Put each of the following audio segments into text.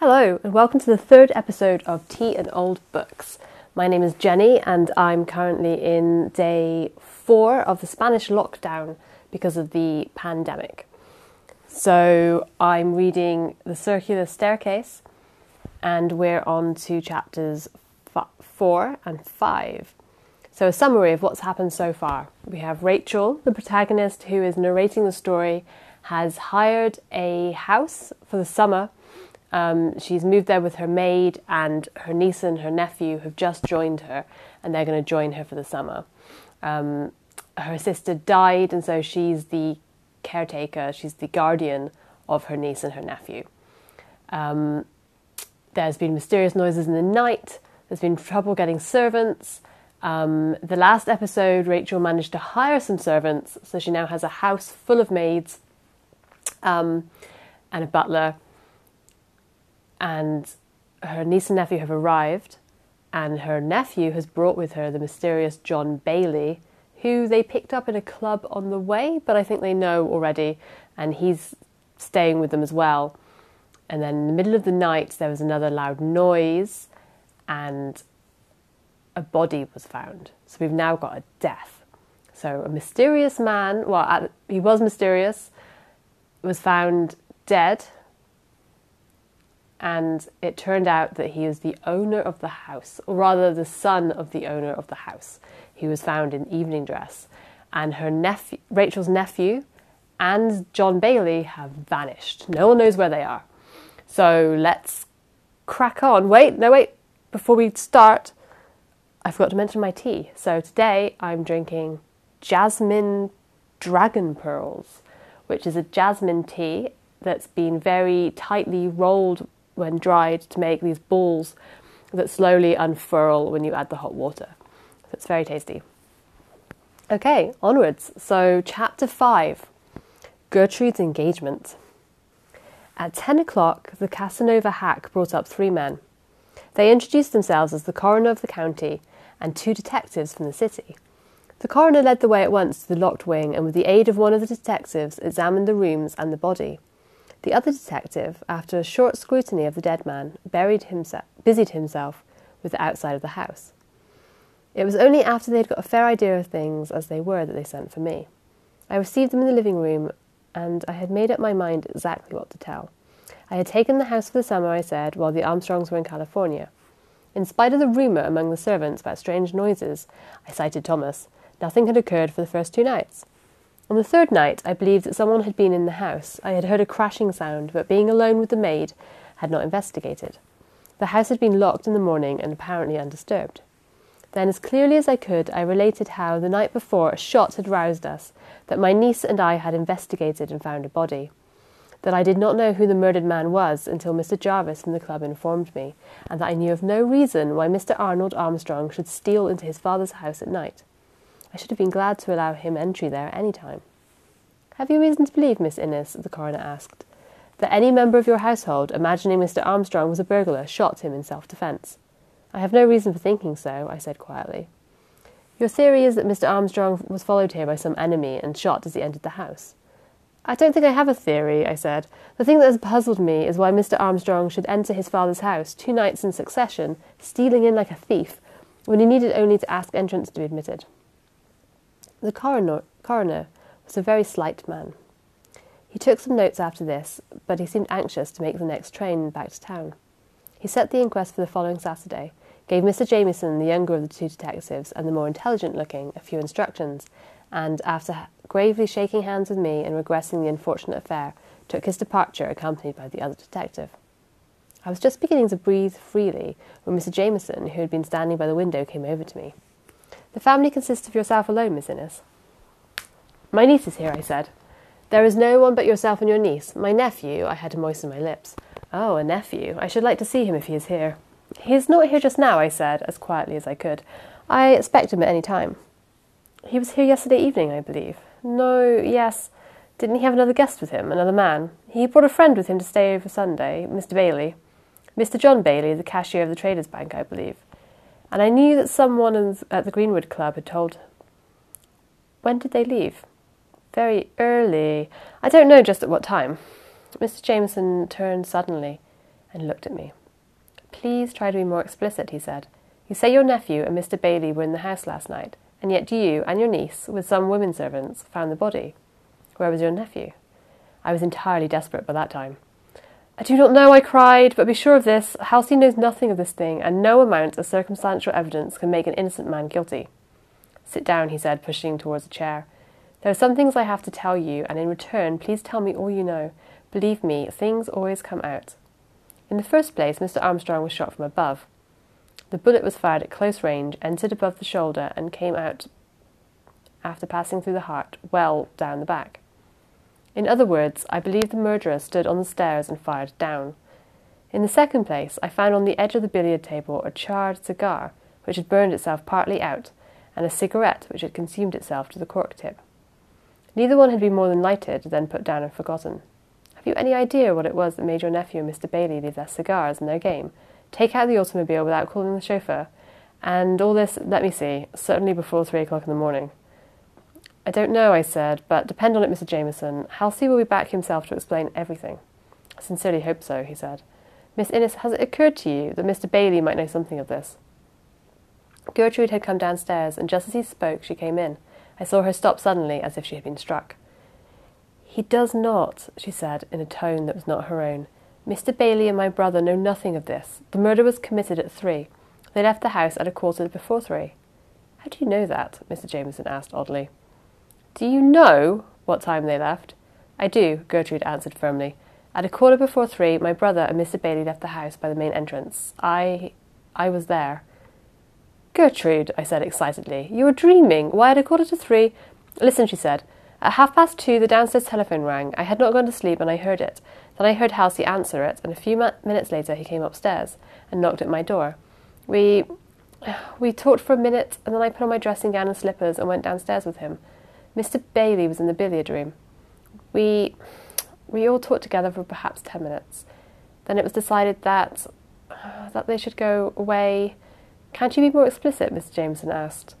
Hello, and welcome to the third episode of Tea and Old Books. My name is Jenny, and I'm currently in day four of the Spanish lockdown because of the pandemic. So I'm reading The Circular Staircase, and we're on to chapters f- four and five. So, a summary of what's happened so far. We have Rachel, the protagonist who is narrating the story, has hired a house for the summer um, she's moved there with her maid, and her niece and her nephew have just joined her, and they're going to join her for the summer. Um, her sister died, and so she's the caretaker, she's the guardian of her niece and her nephew. Um, there's been mysterious noises in the night, there's been trouble getting servants. Um, the last episode, Rachel managed to hire some servants, so she now has a house full of maids um, and a butler and her niece and nephew have arrived, and her nephew has brought with her the mysterious John Bailey, who they picked up in a club on the way, but I think they know already, and he's staying with them as well. And then in the middle of the night, there was another loud noise, and a body was found. So we've now got a death. So a mysterious man, well, he was mysterious, was found dead and it turned out that he is the owner of the house, or rather, the son of the owner of the house. He was found in evening dress, and her nephew, Rachel's nephew, and John Bailey have vanished. No one knows where they are. So let's crack on. Wait, no, wait. Before we start, I forgot to mention my tea. So today I'm drinking jasmine dragon pearls, which is a jasmine tea that's been very tightly rolled when dried to make these balls that slowly unfurl when you add the hot water. So it's very tasty. Okay, onwards. So, chapter 5 Gertrude's engagement. At 10 o'clock, the Casanova hack brought up three men. They introduced themselves as the coroner of the county and two detectives from the city. The coroner led the way at once to the locked wing and, with the aid of one of the detectives, examined the rooms and the body. The other detective, after a short scrutiny of the dead man, buried himself, busied himself with the outside of the house. It was only after they had got a fair idea of things as they were that they sent for me. I received them in the living room, and I had made up my mind exactly what to tell. I had taken the house for the summer, I said, while the Armstrongs were in California. In spite of the rumour among the servants about strange noises, I cited Thomas. Nothing had occurred for the first two nights. On the third night, I believed that someone had been in the house. I had heard a crashing sound, but being alone with the maid, had not investigated. The house had been locked in the morning and apparently undisturbed. Then, as clearly as I could, I related how, the night before, a shot had roused us, that my niece and I had investigated and found a body, that I did not know who the murdered man was until Mr. Jarvis from the club informed me, and that I knew of no reason why Mr. Arnold Armstrong should steal into his father's house at night. I should have been glad to allow him entry there at any time. Have you reason to believe, Miss Innes, the coroner asked, that any member of your household, imagining Mr. Armstrong was a burglar, shot him in self defence? I have no reason for thinking so, I said quietly. Your theory is that Mr. Armstrong was followed here by some enemy and shot as he entered the house. I don't think I have a theory, I said. The thing that has puzzled me is why Mr. Armstrong should enter his father's house two nights in succession, stealing in like a thief, when he needed only to ask entrance to be admitted. The coroner, coroner was a very slight man. He took some notes after this, but he seemed anxious to make the next train back to town. He set the inquest for the following Saturday, gave Mr. Jamieson, the younger of the two detectives and the more intelligent looking, a few instructions, and, after gravely shaking hands with me and regressing the unfortunate affair, took his departure accompanied by the other detective. I was just beginning to breathe freely when Mr. Jamieson, who had been standing by the window, came over to me. The family consists of yourself alone, Miss Innes. My niece is here, I said. There is no one but yourself and your niece. My nephew, I had to moisten my lips. Oh, a nephew. I should like to see him if he is here. He is not here just now, I said, as quietly as I could. I expect him at any time. He was here yesterday evening, I believe. No, yes. Didn't he have another guest with him, another man? He brought a friend with him to stay over Sunday, Mr. Bailey. Mr. John Bailey, the cashier of the Traders' Bank, I believe and I knew that someone at the Greenwood Club had told. When did they leave? Very early. I don't know just at what time. Mr. Jamieson turned suddenly, and looked at me. Please try to be more explicit, he said. You say your nephew and Mr. Bailey were in the house last night, and yet you and your niece, with some women servants, found the body. Where was your nephew? I was entirely desperate by that time. I do not know, I cried, but be sure of this Halsey knows nothing of this thing, and no amount of circumstantial evidence can make an innocent man guilty. Sit down, he said, pushing towards a chair. There are some things I have to tell you, and in return, please tell me all you know. Believe me, things always come out. In the first place, Mr. Armstrong was shot from above. The bullet was fired at close range, entered above the shoulder, and came out after passing through the heart, well down the back. In other words, I believe the murderer stood on the stairs and fired down. In the second place, I found on the edge of the billiard table a charred cigar, which had burned itself partly out, and a cigarette which had consumed itself to the cork tip. Neither one had been more than lighted, then put down and forgotten. Have you any idea what it was that made your nephew and Mr. Bailey leave their cigars and their game, take out the automobile without calling the chauffeur, and all this, let me see, certainly before three o'clock in the morning? I don't know, I said, but depend on it, Mr. Jamieson. Halsey will be back himself to explain everything. I sincerely hope so, he said. Miss Innes, has it occurred to you that Mr. Bailey might know something of this? Gertrude had come downstairs, and just as he spoke, she came in. I saw her stop suddenly, as if she had been struck. He does not, she said, in a tone that was not her own. Mr. Bailey and my brother know nothing of this. The murder was committed at three. They left the house at a quarter before three. How do you know that? Mr. Jamieson asked oddly. Do you know what time they left? I do, Gertrude answered firmly. At a quarter before three, my brother and Mr. Bailey left the house by the main entrance. I. I was there. Gertrude, I said excitedly, you were dreaming. Why, at a quarter to three. Listen, she said. At half past two, the downstairs telephone rang. I had not gone to sleep, and I heard it. Then I heard Halsey answer it, and a few ma- minutes later he came upstairs and knocked at my door. We. We talked for a minute, and then I put on my dressing gown and slippers and went downstairs with him. Mr. Bailey was in the billiard room. We. We all talked together for perhaps ten minutes. Then it was decided that. Uh, that they should go away can't you be more explicit? Mr. Jamieson asked.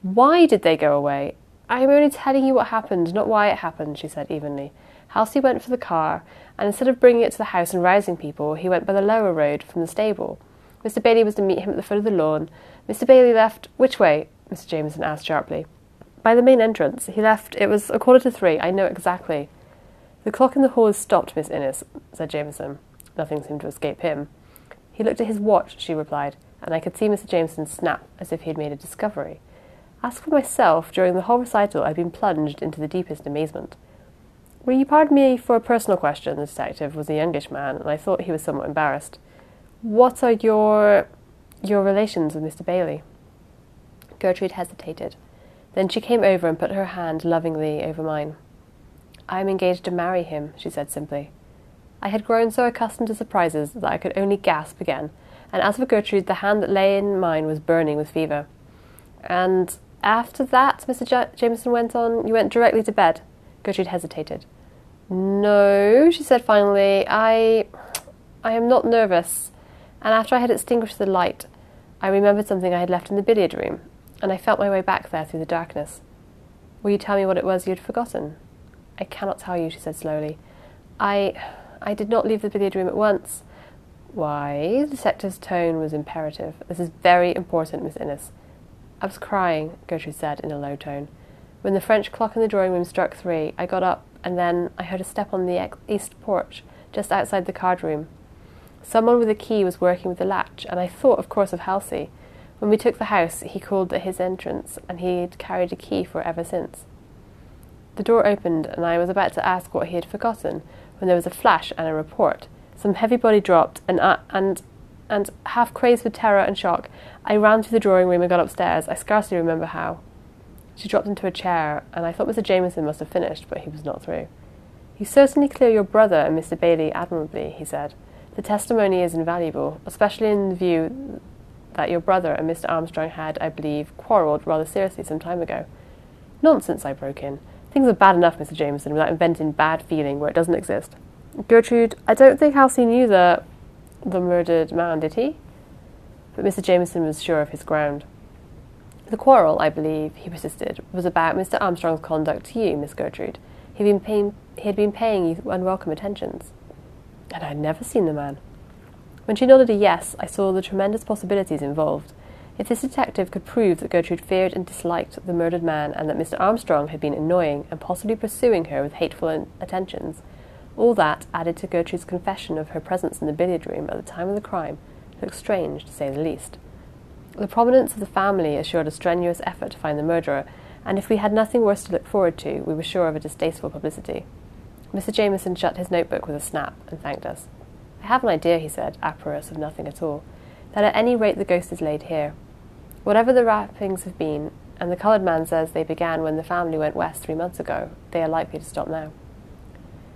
Why did they go away? I am only telling you what happened, not why it happened, she said evenly. Halsey went for the car, and instead of bringing it to the house and rousing people, he went by the lower road from the stable. Mr. Bailey was to meet him at the foot of the lawn. Mr. Bailey left. Which way? Mr. Jamieson asked sharply. By the main entrance. He left. It was a quarter to three. I know exactly. The clock in the hall has stopped, Miss Innes, said Jamieson. Nothing seemed to escape him. He looked at his watch, she replied and I could see Mr. Jamieson snap as if he had made a discovery. As for myself, during the whole recital, I'd been plunged into the deepest amazement. Will you pardon me for a personal question? The detective was a youngish man, and I thought he was somewhat embarrassed. What are your your relations with Mr. Bailey? Gertrude hesitated. Then she came over and put her hand lovingly over mine. I am engaged to marry him, she said simply. I had grown so accustomed to surprises that I could only gasp again and as for Gertrude, the hand that lay in mine was burning with fever. And after that, Mr. J- Jamieson went on, you went directly to bed. Gertrude hesitated. No, she said finally, I, I am not nervous. And after I had extinguished the light, I remembered something I had left in the billiard room, and I felt my way back there through the darkness. Will you tell me what it was you had forgotten? I cannot tell you, she said slowly. I, I did not leave the billiard room at once. Why? The detective's tone was imperative. This is very important, Miss Innes. I was crying, Gertrude said in a low tone. When the French clock in the drawing room struck three, I got up, and then I heard a step on the east porch, just outside the card room. Someone with a key was working with the latch, and I thought, of course, of Halsey. When we took the house, he called at his entrance, and he had carried a key for ever since. The door opened, and I was about to ask what he had forgotten, when there was a flash and a report. Some heavy body dropped, and, uh, and, and half crazed with terror and shock, I ran through the drawing room and got upstairs. I scarcely remember how. She dropped into a chair, and I thought Mr. Jamieson must have finished, but he was not through. You certainly clear your brother and Mr. Bailey admirably, he said. The testimony is invaluable, especially in view that your brother and Mr. Armstrong had, I believe, quarrelled rather seriously some time ago. Nonsense, I broke in. Things are bad enough, Mr. Jamieson, without inventing bad feeling where it doesn't exist. Gertrude, I don't think Halsey knew the, the murdered man, did he? But Mr. Jamieson was sure of his ground. The quarrel, I believe, he persisted, was about Mr. Armstrong's conduct to you, Miss Gertrude. He had been paying, he had been paying you unwelcome attentions. And I had never seen the man. When she nodded a yes, I saw the tremendous possibilities involved. If this detective could prove that Gertrude feared and disliked the murdered man and that Mr. Armstrong had been annoying and possibly pursuing her with hateful attentions, all that, added to Gertrude's confession of her presence in the billiard room at the time of the crime, looked strange, to say the least. The prominence of the family assured a strenuous effort to find the murderer, and if we had nothing worse to look forward to, we were sure of a distasteful publicity. Mr. Jamieson shut his notebook with a snap and thanked us. I have an idea, he said, aperis of nothing at all, that at any rate the ghost is laid here. Whatever the rappings have been, and the coloured man says they began when the family went west three months ago, they are likely to stop now.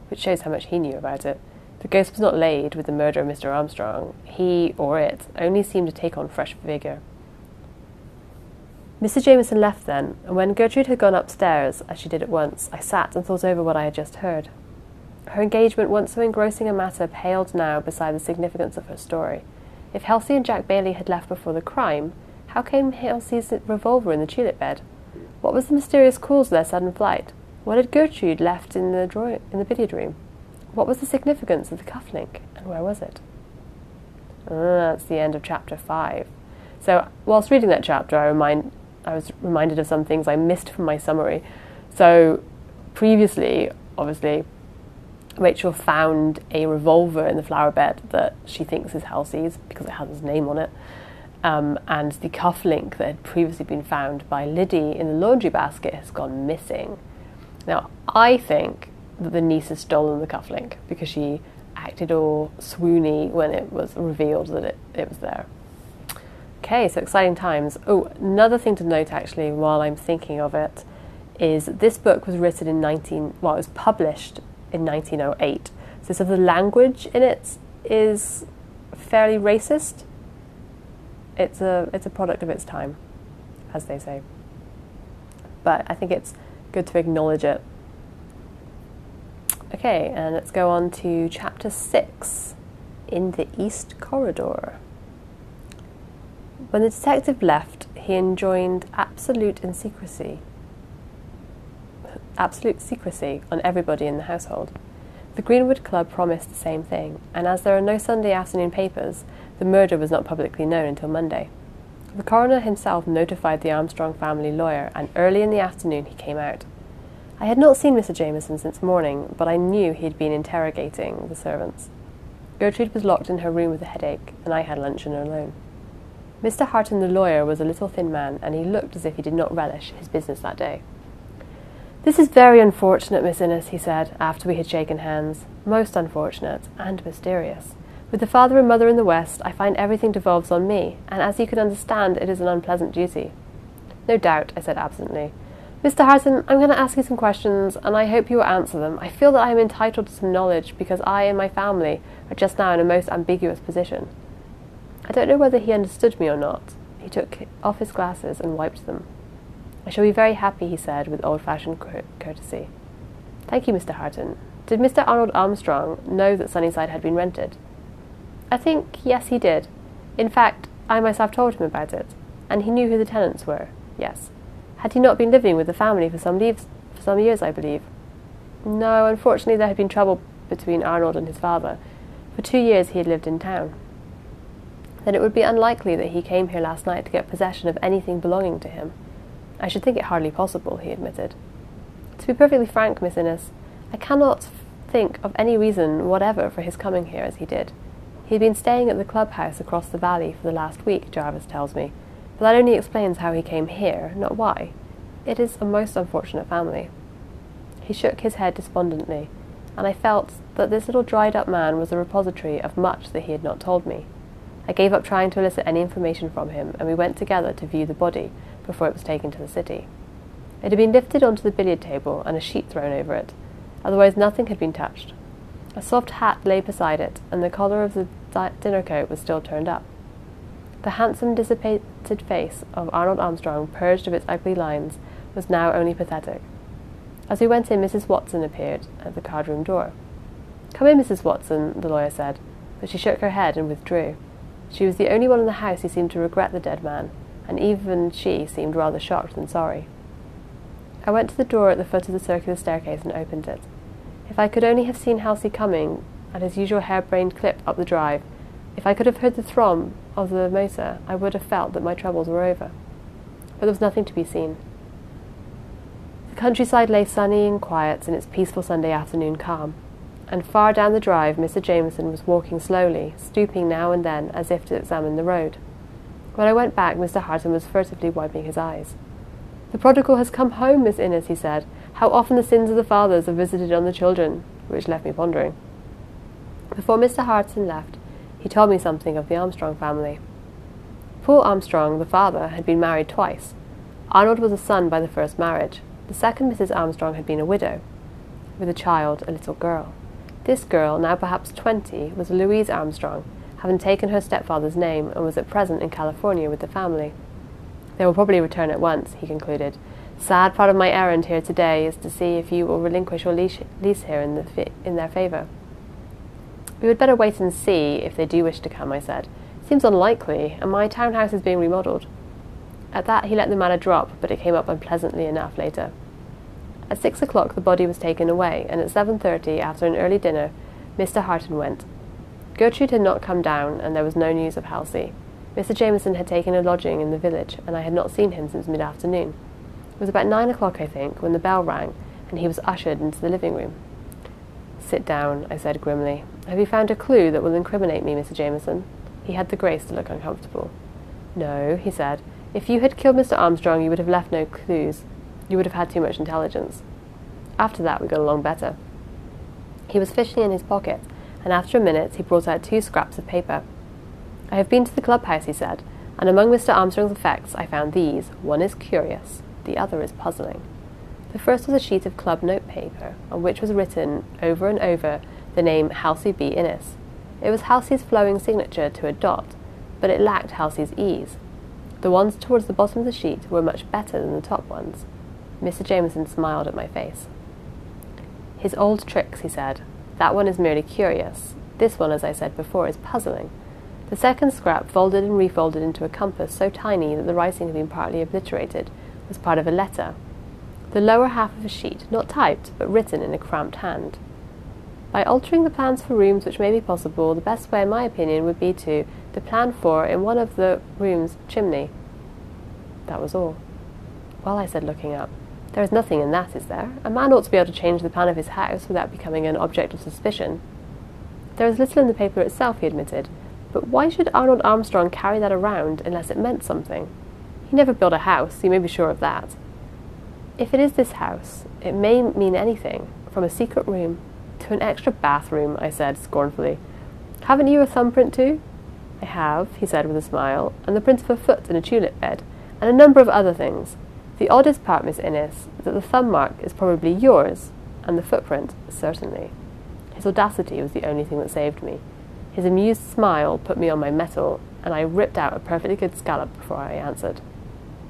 Which shows how much he knew about it. The ghost was not laid with the murder of Mr. Armstrong. He, or it, only seemed to take on fresh vigour. Mr. Jamieson left then, and when Gertrude had gone upstairs, as she did at once, I sat and thought over what I had just heard. Her engagement, once so engrossing a matter, paled now beside the significance of her story. If Halsey and Jack Bailey had left before the crime, how came Halsey's revolver in the tulip bed? What was the mysterious cause of their sudden flight? What had Gertrude left in the in the billiard room? What was the significance of the cufflink, and where was it? Ah, that's the end of chapter five. So, whilst reading that chapter, I remind I was reminded of some things I missed from my summary. So, previously, obviously, Rachel found a revolver in the flower bed that she thinks is Halsey's because it has his name on it. Um, and the cufflink that had previously been found by Liddy in the laundry basket has gone missing. Now, I think that the niece has stolen the cufflink because she acted all swoony when it was revealed that it, it was there. Okay, so exciting times. Oh, another thing to note actually while I'm thinking of it is this book was written in 19 well, it was published in 1908. So of the language in it is fairly racist. It's a it's a product of its time, as they say. But I think it's good to acknowledge it. Okay, and let's go on to chapter six in the East Corridor. When the detective left, he enjoined absolute secrecy absolute secrecy on everybody in the household. The Greenwood Club promised the same thing, and as there are no Sunday afternoon papers, the murder was not publicly known until Monday. The coroner himself notified the Armstrong family lawyer, and early in the afternoon he came out. I had not seen Mr. Jamieson since morning, but I knew he had been interrogating the servants. Gertrude was locked in her room with a headache, and I had luncheon alone. Mr. Harton, the lawyer, was a little thin man, and he looked as if he did not relish his business that day. This is very unfortunate, Miss Innes, he said, after we had shaken hands. Most unfortunate and mysterious. With the father and mother in the West, I find everything devolves on me, and as you can understand, it is an unpleasant duty. No doubt, I said absently. Mr. Harrison, I'm going to ask you some questions, and I hope you will answer them. I feel that I am entitled to some knowledge because I and my family are just now in a most ambiguous position. I don't know whether he understood me or not. He took off his glasses and wiped them. I shall be very happy, he said, with old fashioned courtesy. Thank you, Mr. Harton. Did Mr. Arnold Armstrong know that Sunnyside had been rented? I think, yes, he did. In fact, I myself told him about it, and he knew who the tenants were, yes. Had he not been living with the family for some, leaves, for some years, I believe? No, unfortunately, there had been trouble between Arnold and his father. For two years he had lived in town. Then it would be unlikely that he came here last night to get possession of anything belonging to him. I should think it hardly possible, he admitted. To be perfectly frank, Miss Innes, I cannot think of any reason whatever for his coming here as he did. He had been staying at the clubhouse across the valley for the last week, Jarvis tells me, but that only explains how he came here, not why. It is a most unfortunate family. He shook his head despondently, and I felt that this little dried up man was a repository of much that he had not told me. I gave up trying to elicit any information from him, and we went together to view the body, before it was taken to the city. It had been lifted onto the billiard table and a sheet thrown over it, otherwise nothing had been touched. A soft hat lay beside it, and the collar of the dinner coat was still turned up. The handsome, dissipated face of Arnold Armstrong, purged of its ugly lines, was now only pathetic. As we went in, Mrs. Watson appeared at the card room door. Come in, Mrs. Watson, the lawyer said, but she shook her head and withdrew. She was the only one in the house who seemed to regret the dead man, and even she seemed rather shocked than sorry. I went to the door at the foot of the circular staircase and opened it. If I could only have seen Halsey coming at his usual harebrained clip up the drive, If I could have heard the thrum of the motor, I would have felt that my troubles were over. But there was nothing to be seen. The countryside lay sunny and quiet in its peaceful Sunday afternoon calm, and far down the drive Mr. Jamieson was walking slowly, stooping now and then as if to examine the road. When I went back, Mr. Harton was furtively wiping his eyes. The prodigal has come home, Miss Innes, he said. How often the sins of the fathers are visited on the children, which left me pondering. Before Mr. Harton left, he told me something of the Armstrong family. Paul Armstrong, the father, had been married twice. Arnold was a son by the first marriage. The second Mrs. Armstrong had been a widow, with a child, a little girl. This girl, now perhaps twenty, was Louise Armstrong, having taken her stepfather's name, and was at present in California with the family. They will probably return at once, he concluded. Sad part of my errand here today is to see if you will relinquish your lease, here in, the in their favour. We would better wait and see if they do wish to come, I said. Seems unlikely, and my townhouse is being remodelled. At that he let the matter drop, but it came up unpleasantly enough later. At six o'clock the body was taken away, and at seven thirty, after an early dinner, Mr. Harton went. Gertrude had not come down, and there was no news of Halsey. Mr. Jamieson had taken a lodging in the village, and I had not seen him since mid-afternoon. It was about nine o'clock, I think, when the bell rang, and he was ushered into the living room. Sit down, I said grimly. Have you found a clue that will incriminate me, Mr. Jamieson? He had the grace to look uncomfortable. No, he said. If you had killed Mr. Armstrong, you would have left no clues. You would have had too much intelligence. After that, we got along better. He was fishing in his pocket, and after a minute, he brought out two scraps of paper. I have been to the clubhouse, he said, and among Mr. Armstrong's effects, I found these. One is curious, the other is puzzling. The first was a sheet of club notepaper, on which was written over and over the name Halsey B. Innes. It was Halsey's flowing signature to a dot, but it lacked Halsey's ease. The ones towards the bottom of the sheet were much better than the top ones. Mr. Jamieson smiled at my face. His old tricks, he said. That one is merely curious. This one, as I said before, is puzzling. The second scrap, folded and refolded into a compass so tiny that the writing had been partly obliterated, was part of a letter. The lower half of a sheet, not typed, but written in a cramped hand. By altering the plans for rooms which may be possible, the best way, in my opinion, would be to the plan for in one of the rooms chimney. That was all. Well, I said, looking up, there is nothing in that, is there? A man ought to be able to change the plan of his house without becoming an object of suspicion. There is little in the paper itself, he admitted, but why should Arnold Armstrong carry that around unless it meant something? He never built a house, you may be sure of that. If it is this house, it may mean anything, from a secret room to an extra bathroom, I said scornfully. Haven't you a thumbprint too? I have, he said with a smile, and the print of a foot in a tulip bed, and a number of other things. The oddest part, Miss Innes, is that the thumb mark is probably yours, and the footprint, certainly. His audacity was the only thing that saved me. His amused smile put me on my mettle, and I ripped out a perfectly good scallop before I answered.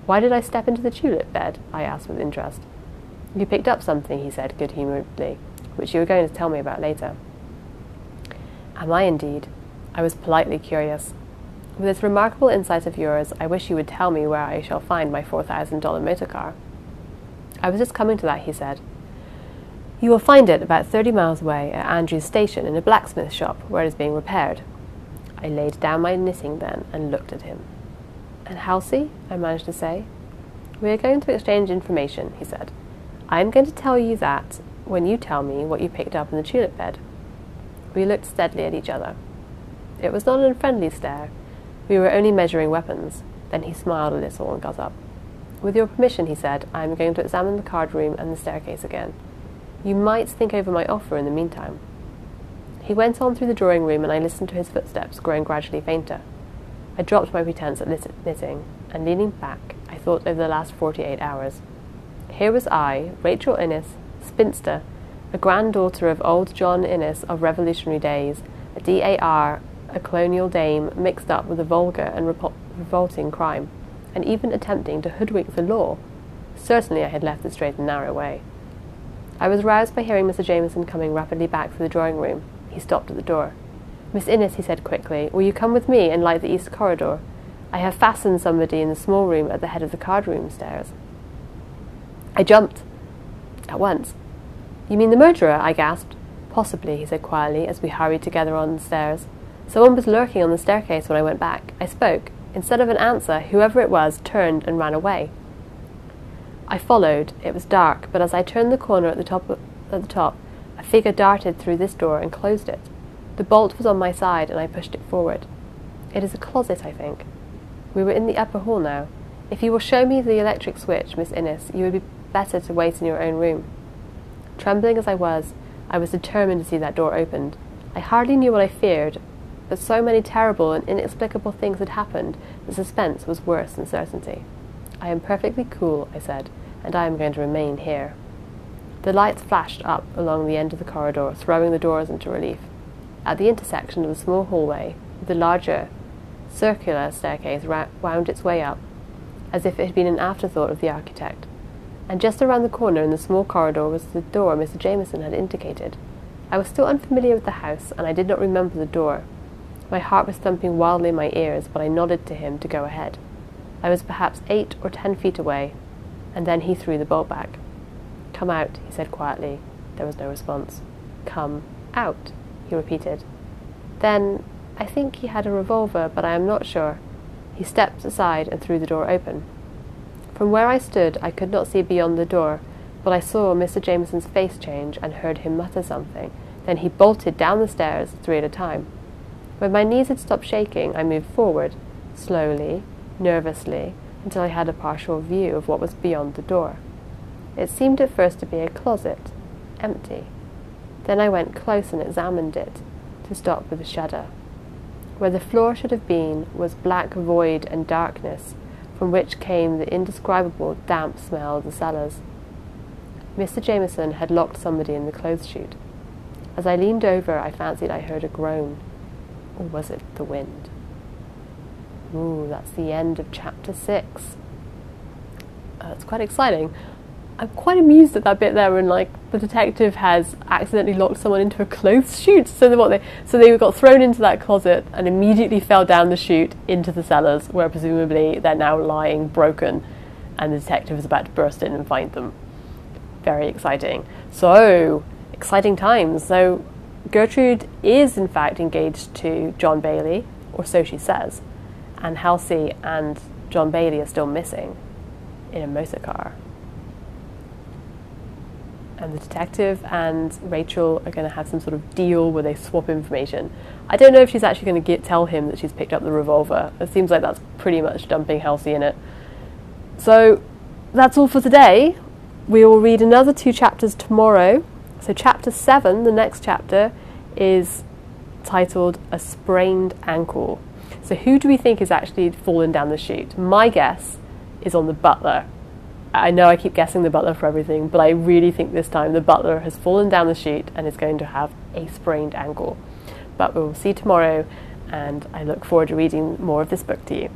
Why did I step into the tulip bed? I asked with interest. You picked up something, he said good humouredly which you were going to tell me about later. Am I indeed? I was politely curious. With this remarkable insight of yours, I wish you would tell me where I shall find my $4,000 motor car. I was just coming to that, he said. You will find it about 30 miles away at Andrews Station in a blacksmith shop where it is being repaired. I laid down my knitting then and looked at him. And Halsey? I managed to say. We are going to exchange information, he said. I am going to tell you that when you tell me what you picked up in the tulip bed. We looked steadily at each other. It was not an unfriendly stare. We were only measuring weapons. Then he smiled a little and got up. With your permission, he said, I am going to examine the card room and the staircase again. You might think over my offer in the meantime. He went on through the drawing room, and I listened to his footsteps growing gradually fainter. I dropped my pretense at knitting, and leaning back, I thought over the last forty eight hours. Here was I, Rachel Innes, spinster, a granddaughter of old John Innes of revolutionary days, a DAR, a colonial dame mixed up with a vulgar and revolting crime, and even attempting to hoodwink the law. Certainly I had left the straight and narrow way. I was roused by hearing Mr. Jamieson coming rapidly back through the drawing room. He stopped at the door. Miss Innes, he said quickly, will you come with me and light the east corridor? I have fastened somebody in the small room at the head of the card room stairs. I jumped. At once. You mean the murderer? I gasped. Possibly, he said quietly as we hurried together on the stairs. Someone was lurking on the staircase when I went back. I spoke. Instead of an answer, whoever it was turned and ran away. I followed. It was dark, but as I turned the corner at the top, at the top, a figure darted through this door and closed it. The bolt was on my side, and I pushed it forward. It is a closet, I think. We were in the upper hall now. If you will show me the electric switch, Miss Innes, you would be better to wait in your own room. Trembling as I was, I was determined to see that door opened. I hardly knew what I feared, but so many terrible and inexplicable things had happened, the suspense was worse than certainty. I am perfectly cool, I said, and I am going to remain here. The lights flashed up along the end of the corridor, throwing the doors into relief. At the intersection of the small hallway, the larger, circular staircase wound its way up, as if it had been an afterthought of the architect. And just around the corner in the small corridor was the door Mr. Jamieson had indicated. I was still unfamiliar with the house, and I did not remember the door. My heart was thumping wildly in my ears, but I nodded to him to go ahead. I was perhaps eight or ten feet away, and then he threw the bolt back. Come out, he said quietly. There was no response. Come out, he repeated. Then, I think he had a revolver, but I am not sure. He stepped aside and threw the door open. From where I stood, I could not see beyond the door, but I saw Mr. Jamieson's face change and heard him mutter something. Then he bolted down the stairs, three at a time. When my knees had stopped shaking, I moved forward, slowly, nervously, until I had a partial view of what was beyond the door. It seemed at first to be a closet, empty. Then I went close and examined it, to stop with a shudder. Where the floor should have been was black void and darkness, from which came the indescribable damp smell of the cellars. Mr. Jamieson had locked somebody in the clothes chute. As I leaned over, I fancied I heard a groan. Or was it the wind? Ooh, that's the end of chapter six. Uh, it's quite exciting. I'm quite amused at that bit there when like the detective has accidentally locked someone into a clothes chute. So what they so they got thrown into that closet and immediately fell down the chute into the cellars where presumably they're now lying broken and the detective is about to burst in and find them. Very exciting. So exciting times. So Gertrude is in fact engaged to John Bailey, or so she says, and Halsey and John Bailey are still missing in a motor car. And the detective and Rachel are going to have some sort of deal where they swap information. I don't know if she's actually going to tell him that she's picked up the revolver. It seems like that's pretty much dumping Halsey in it. So that's all for today. We will read another two chapters tomorrow. So, chapter 7, the next chapter, is titled A Sprained Ankle. So, who do we think is actually fallen down the chute? My guess is on the butler. I know I keep guessing the butler for everything, but I really think this time the butler has fallen down the chute and is going to have a sprained ankle. But we will see tomorrow, and I look forward to reading more of this book to you.